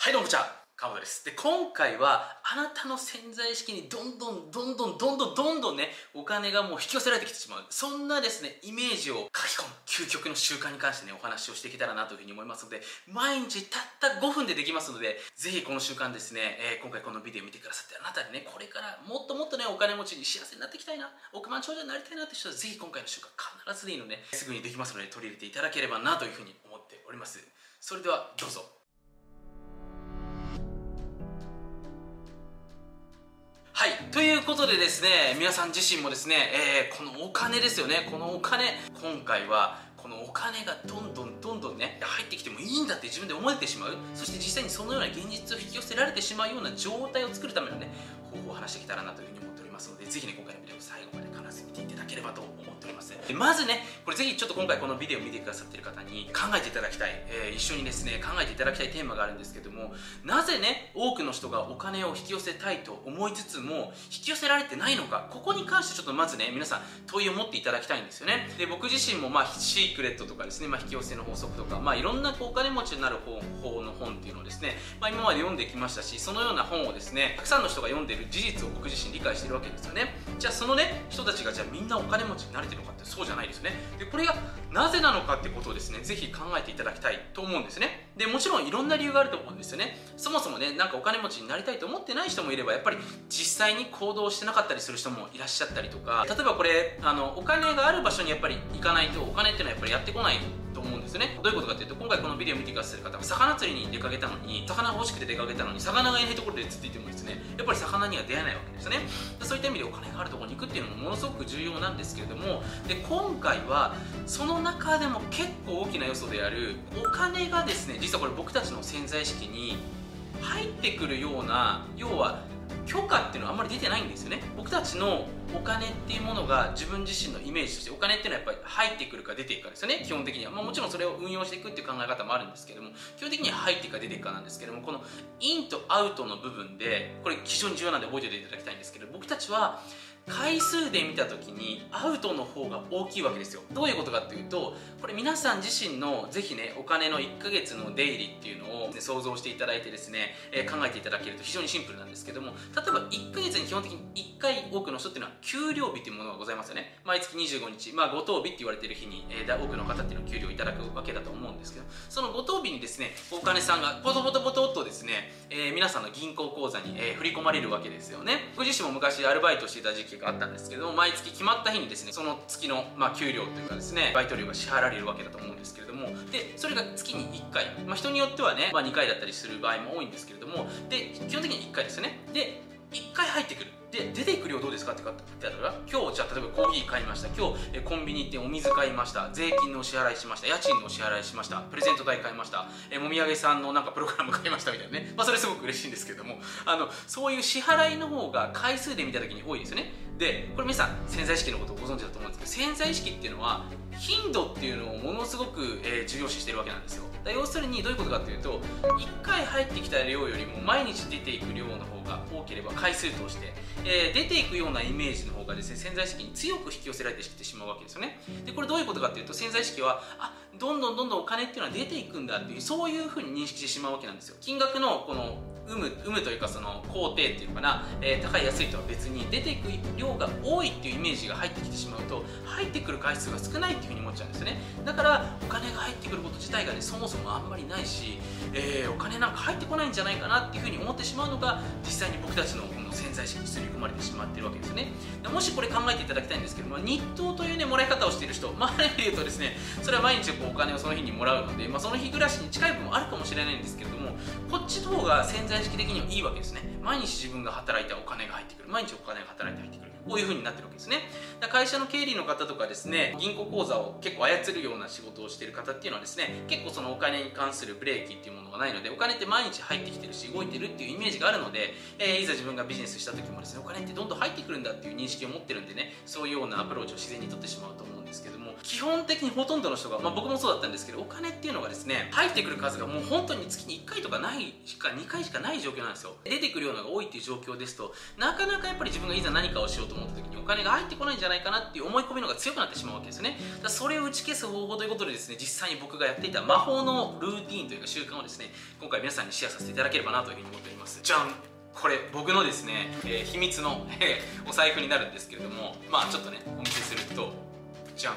はいどうもこんにちは。川本です。で今回はあなたの潜在意識にどんどんどんどんどんどんどんどんねお金がもう引き寄せられてきてしまう。そんなですねイメージを書き込む。究極の習慣に関してねお話をしていけたらなというふうに思いますので毎日たった5分でできますのでぜひこの習慣ですね、えー、今回このビデオ見てくださってあなたにねこれからもっともっとねお金持ちに幸せになっていきたいな億万長者になりたいなって人はぜひ今回の習慣必ずでいいの、ね、すぐにできますので取り入れていただければなというふうに思っております。それではどうぞ。はい。ということでですね、皆さん自身もですね、えー、このお金ですよね、このお金、今回は、このお金がどんどんどんどんね、入ってきてもいいんだって自分で思えてしまう。そして実際にそのような現実を引き寄せられてしまうような状態を作るためのね、方法を話してきたらなというふうに思ってますので、ぜひね、今回のビデオ最後まで必ず見ていただければと思っております。でまずねこれぜひちょっと今回このビデオを見てくださっている方に考えていただきたい、えー、一緒にですね考えていただきたいテーマがあるんですけどもなぜね多くの人がお金を引き寄せたいと思いつつも引き寄せられてないのかここに関してちょっとまずね皆さん問いを持っていただきたいんですよね。で僕自身もまあシークレットとかですね、まあ、引き寄せの法則とかまあいろんなお金持ちになる方法の本っていうのをですね、まあ、今まで読んできましたしそのような本をですねたくさんの人が読んでいる事実を僕自身理解しているわけですよね。じゃあそのね人たちがじゃあみんなお金持ちになれてるのかってそうじゃないですね。でこれがなぜなのかってことをですねぜひ考えていただきたいと思うんですね。でもちろんいろんな理由があると思うんですよね。そもそもねなんかお金持ちになりたいと思ってない人もいればやっぱり実際に行動してなかったりする人もいらっしゃったりとか例えばこれあのお金がある場所にやっぱり行かないとお金っていうのはやっぱりやってこないですね。どういうことかというと今回このビデオを見てくださる方は魚釣りに出かけたのに魚が欲しくて出かけたのに魚がいないところで釣っていてもですねやっぱり魚には出会えないわけですね。そういった意味でお金があるところに行くっていうのもものすごく重要なんですけれどもで今回はその中でも結構大きな要素であるお金がですね実はこれ僕たちの潜在意識に入ってくるような要は許可っていうのはあんまり出てないんですよね。僕たちのお金っていうものが自分自身のイメージとしてお金っていうのはやっぱり入ってくるか出ていくかですよね。基本的には、まあ、もちろんそれを運用していくっていう考え方もあるんですけども基本的には入っていくか出ていくかなんですけどもこのインとアウトの部分でこれ非常に重要なんで覚えておいていただきたいんですけど僕たちは回数で見た時にアウトの方が大きいわけですよ。どういうことかっていうとこれ皆さん自身のぜひねお金の1ヶ月の出入りっていうのを、ね、想像していただいてですね、えー、考えていただけると非常にシンプルなんですけども例えば1ヶ月に基本的に1回多くの人っていうのは給料日っていうものがございますよね。毎月25日まあ五等日って言われてる日に、えー、多くの方っていうのは給料いただくわけだと思うんですけどその五等日にですねお金さんがポトポトポトっとですね、えー、皆さんの銀行口座に、え振り込まれるわけですよね。僕自身も昔アルバイトしていた時期があったんですけど毎月決まった日にですねその月の、まあ、給料というかですねバイト料が支払われるわけだと思うんですけれどもでそれが月に1回、まあ、人によってはね、まあ、2回だったりする場合も多いんですけれどもで基本的に1回ですよね。で1回入ってくる。で出てくる量どうですかって言ったら今日じゃあ例えばコーヒー買いました。今日えコンビニ行ってお水買いました。税金のお支払いしました。家賃のお支払いしました。プレゼント代買いました。えもみあげさんのなんかプログラム買いました。みたいなね。まあそれすごく嬉しいんですけども。あのそういう支払いの方が回数で見た時に多いですよねでこれ皆さん潜在意識のことをご存知だと思うんですけど潜在意識っていうのは頻度っていうのをものすごく、えー、重要視してるわけなんですよ。要するにどういうことかっていうと1回入ってきた量よりも毎日出ていく量の方が多ければ回数として、えー、出ていくようなイメージの方がですね潜在意識に強く引き寄せられてきてしまうわけですよね。でこれどういうことかっていうと潜在意識はあどんどんどんどんお金っていうのは出ていくんだっていうそういうふうに認識してしまうわけなんですよ。金額のこの有無有無というかその工程っていうのかな、えー、高い安いとは別に出ていく量が多いっていうイメージが入ってきてしまうと入ってくる回数が少ないっていうふうに思っちゃうんですね。だからお金が入ってくること自体がねそもそもあんまりないし、えー、お金なんか入ってこないんじゃないかなっていうふうに思ってしまうのが実際に僕たちのこの潜在意識に刷り込まれてしまってるわけですよね。もしこれ考えていただきたいんですけども日当というねもらい方をしている人まああれで言うとですねそれは毎日こうお金をその日にもらうので、まあ、その日暮らしに近い部分もあるかもしれないんですけれどもこっちの方が潜在意識的にはいいわけですね。毎日自分が働いたお金が入ってくる。毎日お金が働いて入ってくる。こういう風になってるわけですね。会社の経理の方とかですね銀行口座を結構操るような仕事をしている方っていうのはですね結構そのお金に関するブレーキっていうものがないのでお金って毎日入ってきてるし動いてるっていうイメージがあるので、えー、いざ自分がビジネスした時もですねお金ってどんどん入ってくるんだっていう認識を持ってるんでねそういうようなアプローチを自然にとってしまうと思うんですけども基本的にほとんどの人が、まあ、僕もそうだったんですけどお金っていうのがですね入ってくる数がもう本当に月に1回とかないしか2回しかない状況なんですよ。出てくるようなが多いっていう状況ですとなかなかやっぱり自分がいざ何かをしようと思った時にお金が入ってこないんじゃないかなっていう思い込みのが強くなってしまうわけですね。だそれを打ち消す方法ということでですね実際に僕がやっていた魔法のルーティンというか習慣をですね今回皆さんにシェアさせていただければなというふうに思っております。じゃんこれ僕のですね、えー、秘密の、え、お財布になるんですけれどもまあちょっとねお見せするとじゃん。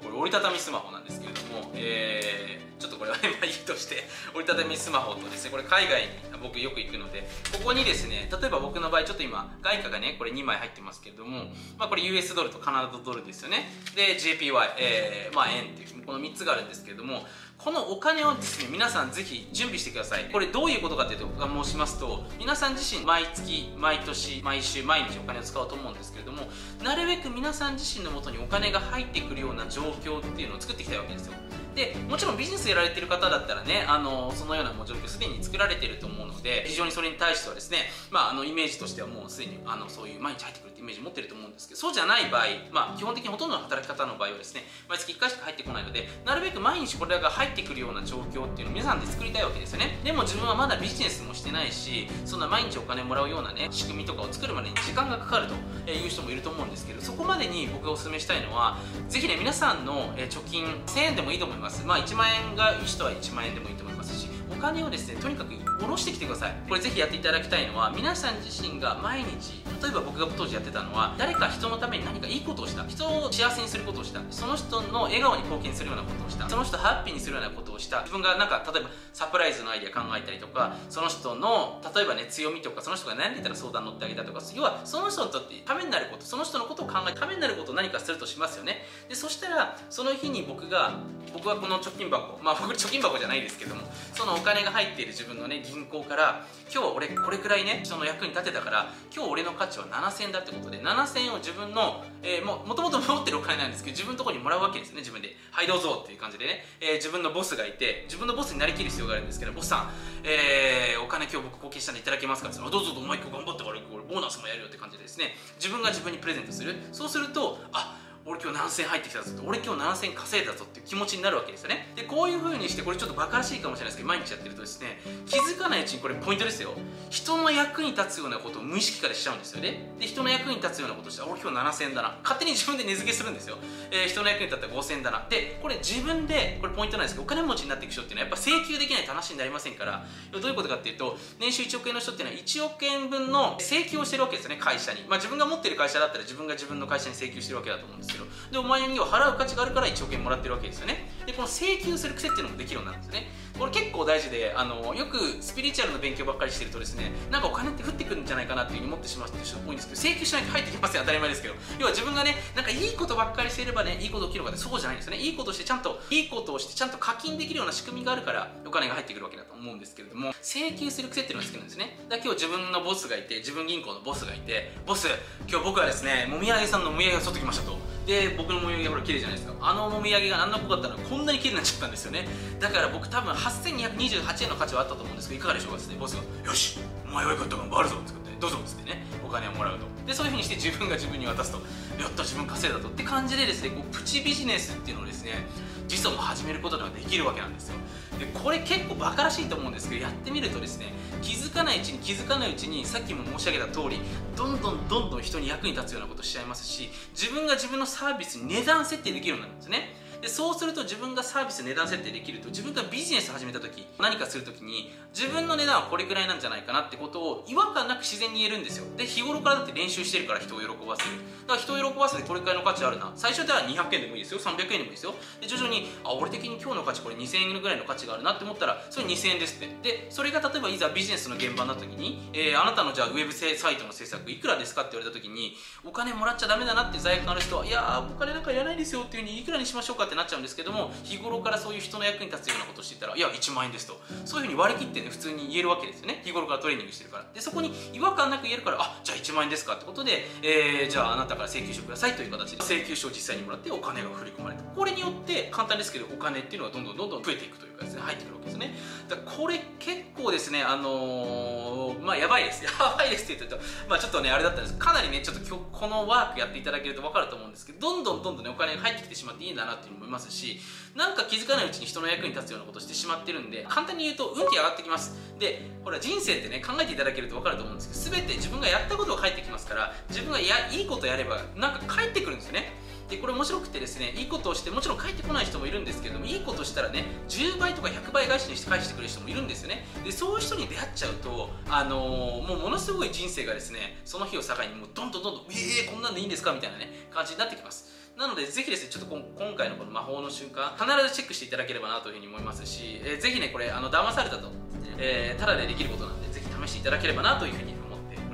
これ折りたたみスマホなんですけれども、えー、ちょっとこれはね、まあ、いいとして折りたたみスマホとですねこれ海外に僕よく行くのでここにですね例えば僕の場合ちょっと今外貨がねこれ2枚入ってますけれども、まあ、これ US ドルとカナダドルですよね。で JPY、えー、まあ円っていうこの3つがあるんですけれどもこのお金をですね皆さんぜひ準備してください。これどういうことかというと僕が申しますと皆さん自身毎月毎年毎週毎日お金を使うと思うんですけれどもなるべく皆さん自身のもとにお金が入ってくるような状況っていうのを作っていきたいわけですよ。でもちろんビジネスやられてる方だったらねあのそのような状況すでに作られてると思うので非常にそれに対してはですね、まあ、あのイメージとしてはもうすでにあのそういう毎日入ってくるってイメージ持ってると思うんですけどそうじゃない場合、まあ、基本的にほとんどの働き方の場合はですね毎月1回しか入ってこないのでなるべく毎日これらが入ってくるような状況っていうのを皆さんで作りたいわけですよね。でも自分はまだビジネスもしてないしそんな毎日お金もらうようなね仕組みとかを作るまでに時間がかかるという人もいると思うんですけどそこまでに僕がお勧めしたいのはぜひね皆さんの貯金1000円でもいいと思います。まあ1万円がいい人は1万円でもいいと思いますしお金をですねとにかく下ろしてきてください。これぜひやっていただきたいのは皆さん自身が毎日例えば僕が当時やってたのは誰か人のために何かいいことをした人を幸せにすることをしたその人の笑顔に貢献するようなことをしたその人ハッピーにするようなことをした自分がなんか例えばサプライズのアイデア考えたりとかその人の例えばね強みとかその人が悩んでたら相談乗ってあげたとか要はその人にとってためになることその人のことを考えためになることを何かするとしますよね。でそしたらその日に僕が僕はこの貯金箱まあ僕貯金箱じゃないですけどもそのお金が入っている自分のね銀行から今日は俺これくらいね人の役に立てたから今日俺の価値は7000円だってことで7000円を自分の、えー、ももともと持ってるお金なんですけど自分のところにもらうわけですね自分で。はいどうぞっていう感じでね、えー、自分のボスがいて自分のボスになりきる必要があるんですけどボスさん、えー、お金今日僕貢献したんでいただけますかってどうぞどうぞお前今日頑張ってからボーナスもやるよって感じでですね。自分が自分にプレゼントする。そうするとあ俺今日何千入ってきたぞ俺今日何千稼いだぞっていう気持ちになるわけですよね。でこういう風にしてこれちょっとバカらしいかもしれないですけど毎日やってるとですね気づかないうちにこれポイントですよ。人の役に立つようなことを無意識化でしちゃうんですよね。で人の役に立つようなことをしたら俺今日7000だな。勝手に自分で値付けするんですよ、えー、人の役に立ったら5000だな。でこれ自分でこれポイントなんですけどお金持ちになっていく人っていうのはやっぱ請求できないと話になりませんから。どういうことかっていうと年収1億円の人っていうのは1億円分の請求をしてるわけですよね会社に。まあ自分が持ってる会社だったら自分が自分の会社に請求してるわけだと思うんですけよでお前には払う価値があるから1億円もらってるわけですよね。でこの請求する癖っていうのもできるようになるんですね。これ結構大事であのよくスピリチュアルの勉強ばっかりしてるとですねなんかお金って降ってくるんじゃないかなっていうふうに思ってしまう人多いんですけど請求しないと入ってきません当たり前ですけど。要は自分がねなんかいいことばっかりしていればねいいこと起きるのかってそうじゃないんですね。いいことしてちゃんといいことをしてちゃんと課金できるような仕組みがあるからお金が入ってくるわけだと思うんですけれども請求する癖っていうのがつけるんですね。だ今日自分のボスがいて自分銀行のボスがいてボス今日僕はですねもみあげさんのもみあげを取ってきましたと。で僕のもみあげほら綺麗じゃないですか。あのもみあげがあんな濃かったらこんなに綺麗になっちゃったんですよね。だから僕多分8228円の価値はあったと思うんですけどいかがでしょうかですねボスが「よしお前はよかったから回るぞ」って言って。どうぞっつってねお金をもらうと。でそういうふうにして自分が自分に渡すと。やった自分稼いだと。って感じでですねこうプチビジネスっていうのをですね実はもう始めることができるわけなんですよ。でこれ結構バカらしいと思うんですけどやってみるとですね気づかないうちに気づかないうちにさっきも申し上げた通りどんどんどんどん人に役に立つようなことしちゃいますし自分が自分のサービスに値段設定できるようになるんですね。でそうすると自分がサービス値段設定できると自分がビジネス始めた時何かする時に自分の値段はこれぐらいなんじゃないかなってことを違和感なく自然に言えるんですよ。で日頃からだって練習してるから人を喜ばせる。だから人を喜ばせてこれくらいの価値あるな。最初では200円でもいいですよ。300円でもいいですよ。で徐々にあ俺的に今日の価値これ2000円ぐらいの価値があるなって思ったらそれ2000円ですって。でそれが例えばいざビジネスの現場になった時に、えー、あなたのじゃあウェブサイトの制作いくらですかって言われた時にお金もらっちゃダメだなって罪悪感ある人はいやお金なんかいらないですよっていうふうにいくらにしましょうかってなっちゃうんですけども日頃からそういう人の役に立つようなことをしていたらいや1万円ですと。そういうふうに割り切ってね普通に言えるわけですよね。日頃からトレーニングしてるから。でそこに違和感なく言えるからあじゃあ1万円ですかってことで、えー、じゃああなたから請求書くださいという形で。請求書を実際にもらってお金が振り込まれた。これによって簡単ですけどお金っていうのがどんどんどんどん増えていくというかですね入ってくるわけですね。だこれ結構ですねあのー、まあやばいです。やばいですって言うとまあちょっとねあれだったんです。かなりねちょっと今日このワークやっていただけると分かると思うんですけどどんどんどんどんねお金が入ってきてしまっていいんだなっていう思いますしなんか気づかないうちに人の役に立つようなことをしてしまってるんで簡単に言うと運気上がってきます。でほら人生ってね考えていただけると分かると思うんですけど全て自分がやったことが返ってきますから自分がやいいことやればなんか返ってくるんですよね。でこれ面白くてですねいいことをしてもちろん返ってこない人もいるんですけどもいいことしたらね10倍とか100倍返しにして返してくれる人もいるんですよね。でそういう人に出会っちゃうとあのー、もうものすごい人生がですねその日を境にもうどんどんどんどんええー、こんなんでいいんですか？みたいなね感じになってきます。なのでぜひですねちょっと今回のこの魔法の瞬間必ずチェックしていただければなというふうに思いますし、えー、ぜひねこれあの騙されたと、えー、ただでできることなんでぜひ試していただければなというふうに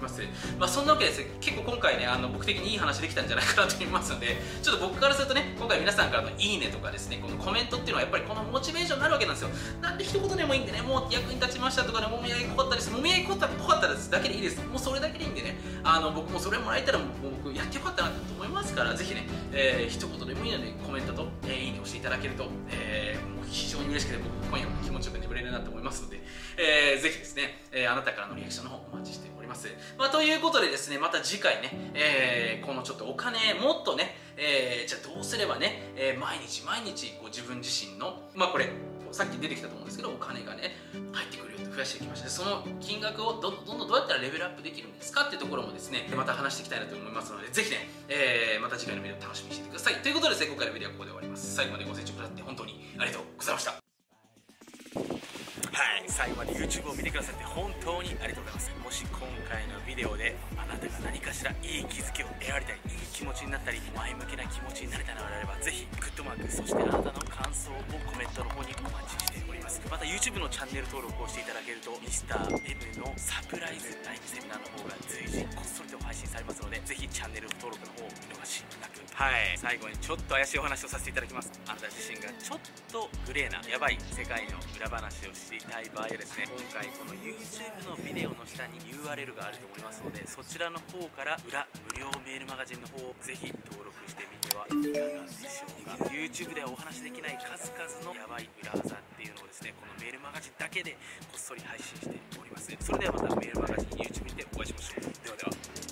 ます、まあ、そんなわけです結構今回ねあの僕的にいい話できたんじゃないかなと思いますのでちょっと僕からするとね今回皆さんからのいいねとかですねこのコメントっていうのはやっぱりこのモチベーションになるわけなんですよ。なんで一言でもいいんでねもう役に立ちましたとかねもみあげ濃かったです。もみあげ濃かったですだけでいいです。もうそれだけでいいんでねあの僕もそれもらえたらもう僕やってよかったなと思いますからぜひね、えー、一言でもいいのでコメントと、えー、いいね押していただけると、えー、もう非常に嬉しくて僕今夜も気持ちよく眠れるなと思いますので、えー、ぜひですね、えー、あなたからのリアクションの方お待ちしております、ます。まあ、ということでですねまた次回ね、えー、このちょっとお金もっとね、えー、じゃあどうすればね、えー、毎日毎日こう自分自身のまあこれさっき出てきたと思うんですけどお金がね入ってくるよう増やしていきました。その金額をどんどんどんどうやったらレベルアップできるんですかっていうところもですねまた話していきたいなと思いますのでぜひね、えー、また次回のビデオ楽しみにしててください。ということでね今回のビデオはここで終わります。最後までご清聴くださって本当にありがとうございました。はい最後まで YouTube を見てくださって本当にありがとうございます。もし今回のビデオであなたが何かしらいい気づきを得られたりいい気持ちになったり前向きな気持ちになれたのであればぜひグッドマークそしてあなたの感想をコメントの方にお待ちしております。また YouTube のチャンネル登録をしていただけると Mr.M のサプライズライブセミナーの方が随時こっそりと配信されますのでぜひチャンネル登録の方を見逃しなく。はい。最後にちょっと怪しいお話をさせていただきます。あなた自身がちょっとグレーなやばい世界の裏話をしていたたい場合はですね今回この YouTube のビデオの下に URL があると思いますのでそちらの方から裏無料メールマガジンの方をぜひ登録してみてはいかがでしょうか YouTube ではお話しできない数々のヤバい裏技っていうのをですねこのメールマガジンだけでこっそり配信しておりますそれではまたメールマガジン YouTube にてお会いしましょうではでは